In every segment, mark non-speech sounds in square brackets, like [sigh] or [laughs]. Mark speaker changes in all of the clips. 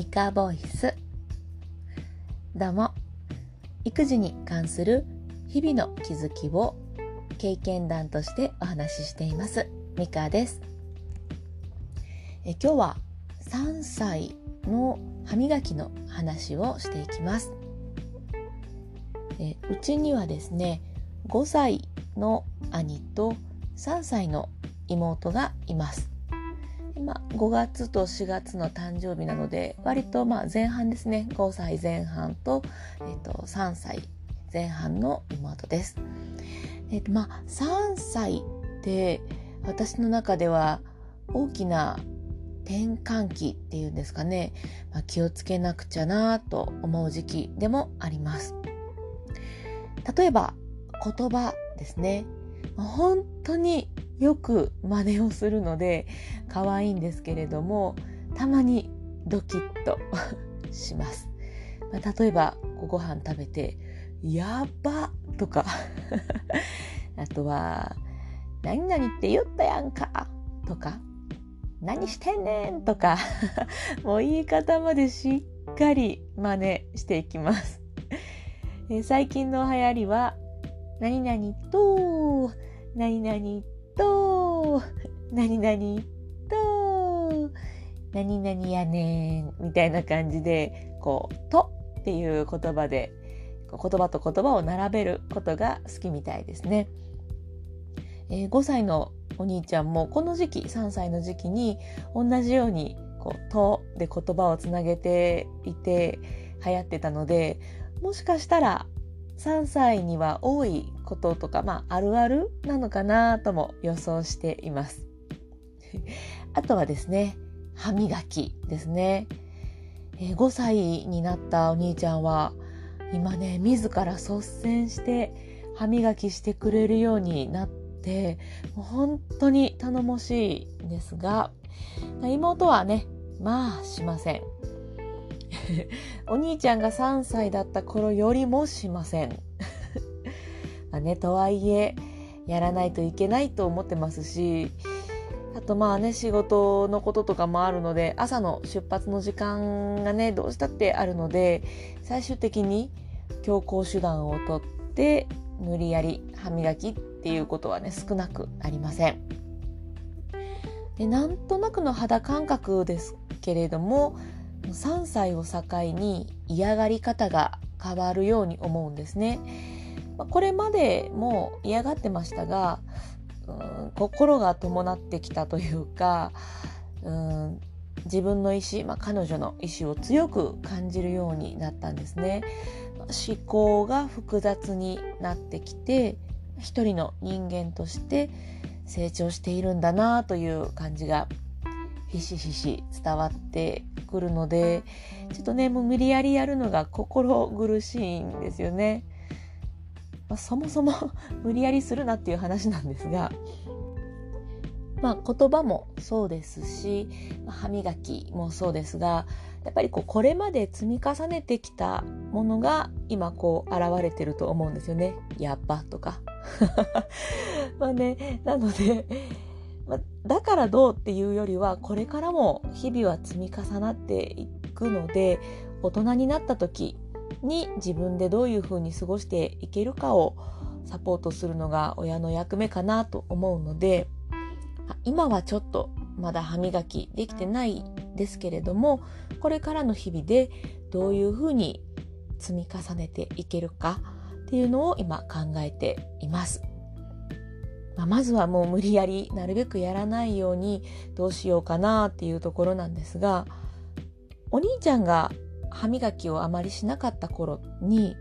Speaker 1: ミカボイス。どうも。育児に関する日々の気づきを経験談としてお話ししています。ミカです。え今日は3歳の歯磨きの話をしていきます。えうちにはですね5歳の兄と3歳の妹がいます。まあ、5月と4月の誕生日なので割とまあ前半ですね5歳前半と,、えー、と3歳前半の妹です。えーとまあ、3歳って私の中では大きな転換期っていうんですかね、まあ、気をつけなくちゃなと思う時期でもあります。例えば言葉ですね。本当によく真似をするので可愛いんですけれどもたまにドキッと [laughs] します。まあ、例えばご飯食べて「やば!」とか [laughs] あとは「何々って言ったやんか!」とか「何してんねん!」とか [laughs] もう言い方までしっかり真似していきます。え最近の流行りは「何々と何々と、何々と、何々やねん、みたいな感じで、こう、とっていう言葉で、言葉と言葉を並べることが好きみたいですね。えー、5歳のお兄ちゃんもこの時期3歳の時期に同じようにこう「と」で言葉をつなげていて流行ってたのでもしかしたら3歳には多いこととか、まあ、あるあるなのかなとも予想しています。[laughs] あとはですね、歯磨きですね。え、5歳になったお兄ちゃんは、今ね、自ら率先して歯磨きしてくれるようになって、もう本当に頼もしいんですが、妹はね、まあしません。[laughs] お兄ちゃんが3歳だった頃よりもしません。[laughs] まあね、とはいえ、やらないといけないと思ってますし、あとまあね、仕事のこととかもあるので、朝の出発の時間がね、どうしたってあるので、最終的に強行手段をとって、無理やり歯磨きっていうことはね、少なくありません。でなんとなくの肌感覚ですけれども3歳を境に嫌がり方が変わるように思うんですね。これまでも嫌がってましたが、うん、心が伴ってきたというか、うん、自分の意思、まあ、彼女の意思を強く感じるようになったんですね。思考が複雑になってきて一人の人間として成長しているんだなという感じがひしひし伝わってくるのでちょっとねもう無理やりやるのが心苦しいんですよね。まあ、そもそも [laughs] 無理やりするなっていう話なんですが、まあ、言葉もそうですし、まあ、歯磨きもそうですがやっぱりこうこれまで積み重ねてきたものが今こう現れてると思うんですよね。やっぱとか。[laughs] まあねなので、だからどうっていうよりはこれからも日々は積み重なっていくので大人になった時に自分でどういうふうに過ごしていけるかをサポートするのが親の役目かなと思うので今はちょっとまだ歯磨きできてないですけれどもこれからの日々でどういうふうに積み重ねていけるかっていうのを今考えています。まあ、まずはもう無理やりなるべくやらないようにどうしようかなっていうところなんですがお兄ちゃんが歯磨きをあまりしなかった頃に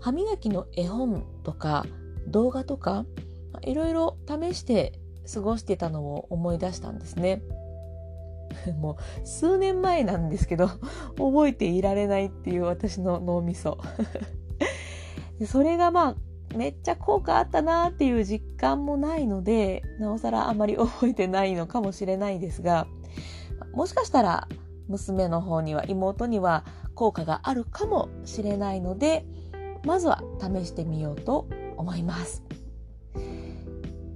Speaker 1: 歯磨きの絵本とか動画とかいろいろ試して過ごしてたのを思い出したんですね。[laughs] もう数年前なんですけど覚えていられないっていう私の脳みそ [laughs] それがまあめっちゃ効果あったなっていう実感もないのでなおさらあまり覚えてないのかもしれないですがもしかしたら娘の方には妹には効果があるかもしれないのでまずは試してみようと思います。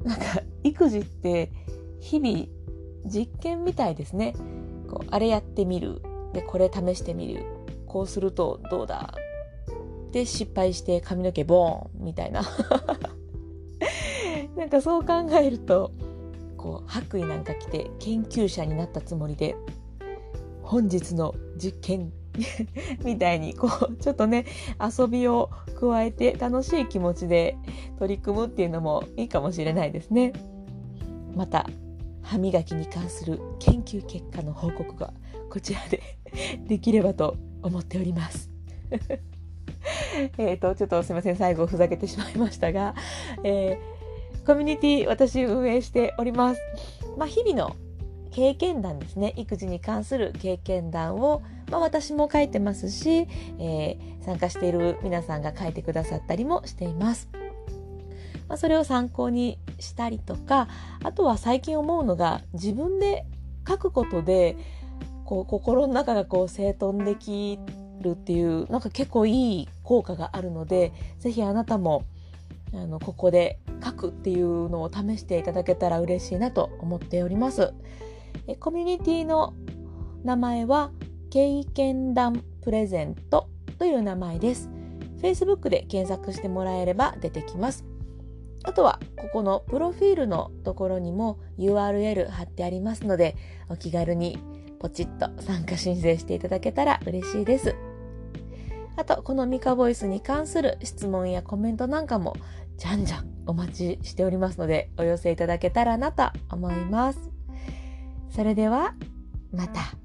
Speaker 1: なんか育児って日々実験みたいですね。こうあれやってみる。でこれ試してみる。こうするとどうだで失敗して髪の毛ボーンみたいな [laughs] なんかそう考えるとこう白衣なんか着て研究者になったつもりで本日の実験 [laughs] みたいにこうちょっとね遊びを加えて楽しい気持ちで取り組むっていうのもいいかもしれないですね。また歯磨きに関する研究結果の報告がこちらで [laughs] できればと思っております。[laughs] えっとちょっとすいません最後ふざけてしまいましたが、[laughs] えー、コミュニティ私運営しております。まあ、日々の経験談ですね育児に関する経験談を、まあ、私も書いてますし、えー、参加している皆さんが書いてくださったりもしています。まあ、それを参考にしたりとかあとは最近思うのが自分で書くことでこう心の中がこう整頓できるっていうなんか結構いい効果があるので是非あなたもあのここで書くっていうのを試していただけたら嬉しいなと思っております。えコミュニティの名前は経験談プレゼントという名前です。Facebook で検索してもらえれば出てきます。あとは、ここのプロフィールのところにも URL 貼ってありますので、お気軽にポチッと参加申請していただけたら嬉しいです。あと、このミカボイスに関する質問やコメントなんかも、じゃんじゃんお待ちしておりますので、お寄せいただけたらなと思います。それでは、また。